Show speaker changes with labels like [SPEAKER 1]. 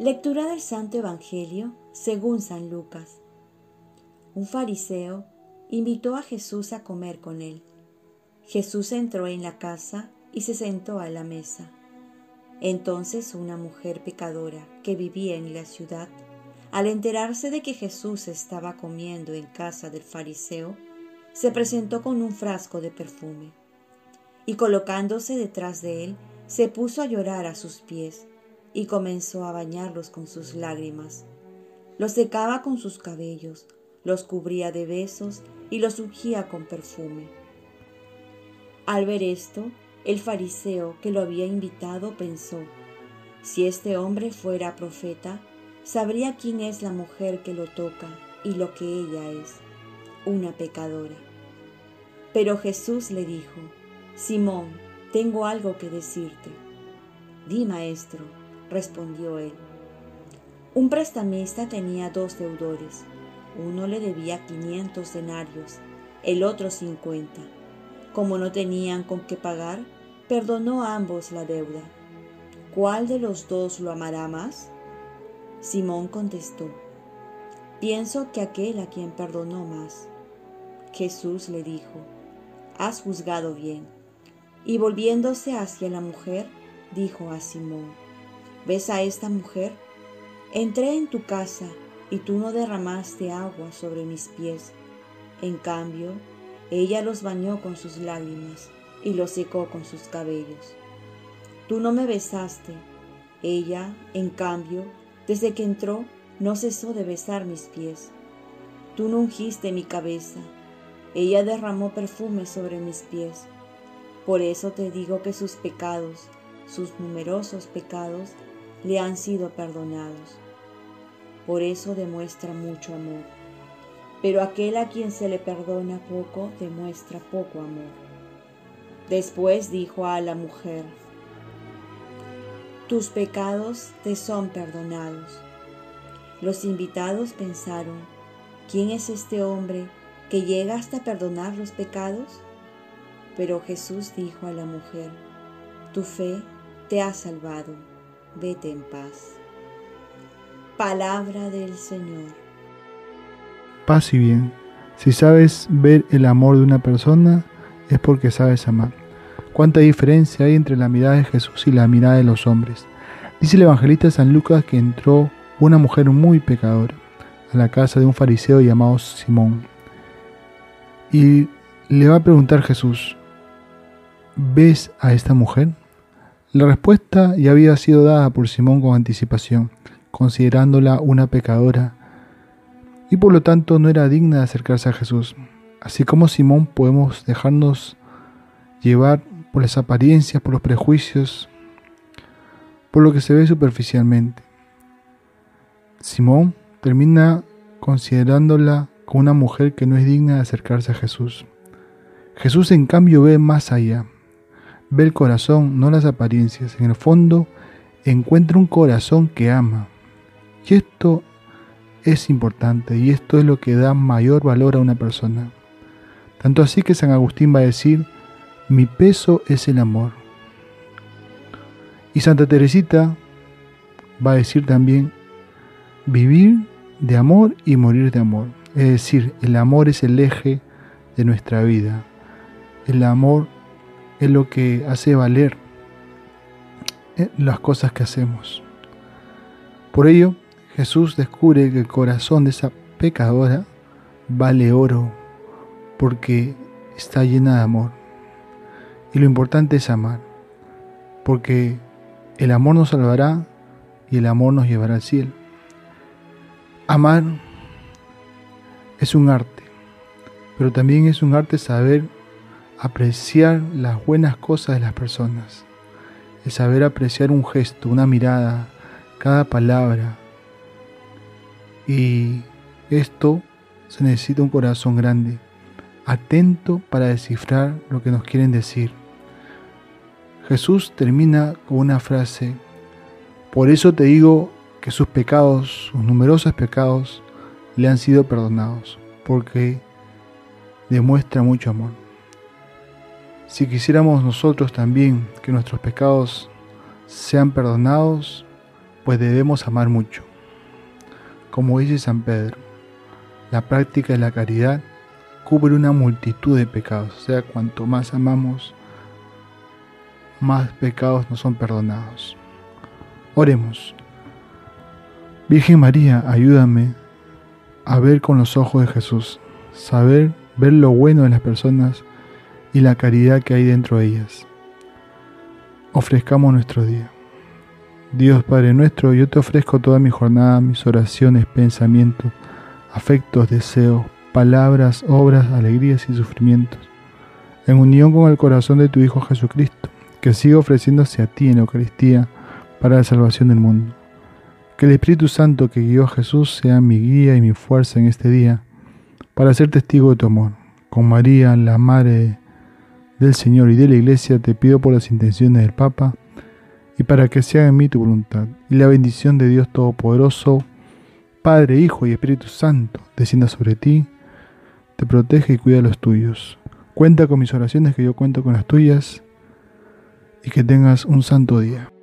[SPEAKER 1] Lectura del Santo Evangelio según San Lucas. Un fariseo invitó a Jesús a comer con él. Jesús entró en la casa y se sentó a la mesa. Entonces una mujer pecadora que vivía en la ciudad, al enterarse de que Jesús estaba comiendo en casa del fariseo, se presentó con un frasco de perfume y colocándose detrás de él, se puso a llorar a sus pies y comenzó a bañarlos con sus lágrimas. Los secaba con sus cabellos, los cubría de besos y los ungía con perfume. Al ver esto, el fariseo que lo había invitado pensó, si este hombre fuera profeta, sabría quién es la mujer que lo toca y lo que ella es, una pecadora. Pero Jesús le dijo, Simón, tengo algo que decirte. Di, maestro, respondió él. Un prestamista tenía dos deudores. Uno le debía quinientos denarios, el otro cincuenta. Como no tenían con qué pagar, perdonó a ambos la deuda. ¿Cuál de los dos lo amará más? Simón contestó, pienso que aquel a quien perdonó más. Jesús le dijo, has juzgado bien. Y volviéndose hacia la mujer, dijo a Simón, ¿ves a esta mujer? Entré en tu casa y tú no derramaste agua sobre mis pies. En cambio, ella los bañó con sus lágrimas y los secó con sus cabellos. Tú no me besaste. Ella, en cambio, desde que entró, no cesó de besar mis pies. Tú no ungiste mi cabeza. Ella derramó perfume sobre mis pies. Por eso te digo que sus pecados, sus numerosos pecados, le han sido perdonados. Por eso demuestra mucho amor. Pero aquel a quien se le perdona poco, demuestra poco amor. Después dijo a la mujer, tus pecados te son perdonados. Los invitados pensaron, ¿quién es este hombre que llega hasta perdonar los pecados? Pero Jesús dijo a la mujer, tu fe te ha salvado, vete en paz. Palabra del Señor.
[SPEAKER 2] Paz y bien. Si sabes ver el amor de una persona, es porque sabes amar. Cuánta diferencia hay entre la mirada de Jesús y la mirada de los hombres. Dice el evangelista San Lucas que entró una mujer muy pecadora a la casa de un fariseo llamado Simón. Y le va a preguntar Jesús, ¿ves a esta mujer? La respuesta ya había sido dada por Simón con anticipación, considerándola una pecadora, y por lo tanto no era digna de acercarse a Jesús. Así como Simón podemos dejarnos llevar por las apariencias, por los prejuicios, por lo que se ve superficialmente. Simón termina considerándola como una mujer que no es digna de acercarse a Jesús. Jesús en cambio ve más allá ve el corazón, no las apariencias. En el fondo encuentra un corazón que ama. Y esto es importante y esto es lo que da mayor valor a una persona. Tanto así que San Agustín va a decir, mi peso es el amor. Y Santa Teresita va a decir también, vivir de amor y morir de amor. Es decir, el amor es el eje de nuestra vida. El amor es lo que hace valer eh, las cosas que hacemos. Por ello, Jesús descubre que el corazón de esa pecadora vale oro porque está llena de amor. Y lo importante es amar, porque el amor nos salvará y el amor nos llevará al cielo. Amar es un arte, pero también es un arte saber apreciar las buenas cosas de las personas, el saber apreciar un gesto, una mirada, cada palabra. Y esto se necesita un corazón grande, atento para descifrar lo que nos quieren decir. Jesús termina con una frase, por eso te digo que sus pecados, sus numerosos pecados, le han sido perdonados, porque demuestra mucho amor. Si quisiéramos nosotros también que nuestros pecados sean perdonados, pues debemos amar mucho. Como dice San Pedro, la práctica de la caridad cubre una multitud de pecados, o sea, cuanto más amamos, más pecados nos son perdonados. Oremos. Virgen María, ayúdame a ver con los ojos de Jesús, saber ver lo bueno de las personas y la caridad que hay dentro de ellas. Ofrezcamos nuestro día. Dios Padre nuestro, yo te ofrezco toda mi jornada, mis oraciones, pensamientos, afectos, deseos, palabras, obras, alegrías y sufrimientos, en unión con el corazón de tu Hijo Jesucristo, que sigue ofreciéndose a ti en Eucaristía para la salvación del mundo. Que el Espíritu Santo que guió a Jesús sea mi guía y mi fuerza en este día, para ser testigo de tu amor. Con María, la Madre del Señor y de la Iglesia, te pido por las intenciones del Papa, y para que sea en mí tu voluntad, y la bendición de Dios Todopoderoso, Padre, Hijo y Espíritu Santo, descienda sobre ti, te protege y cuida los tuyos. Cuenta con mis oraciones que yo cuento con las tuyas, y que tengas un santo día.